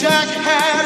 Jack has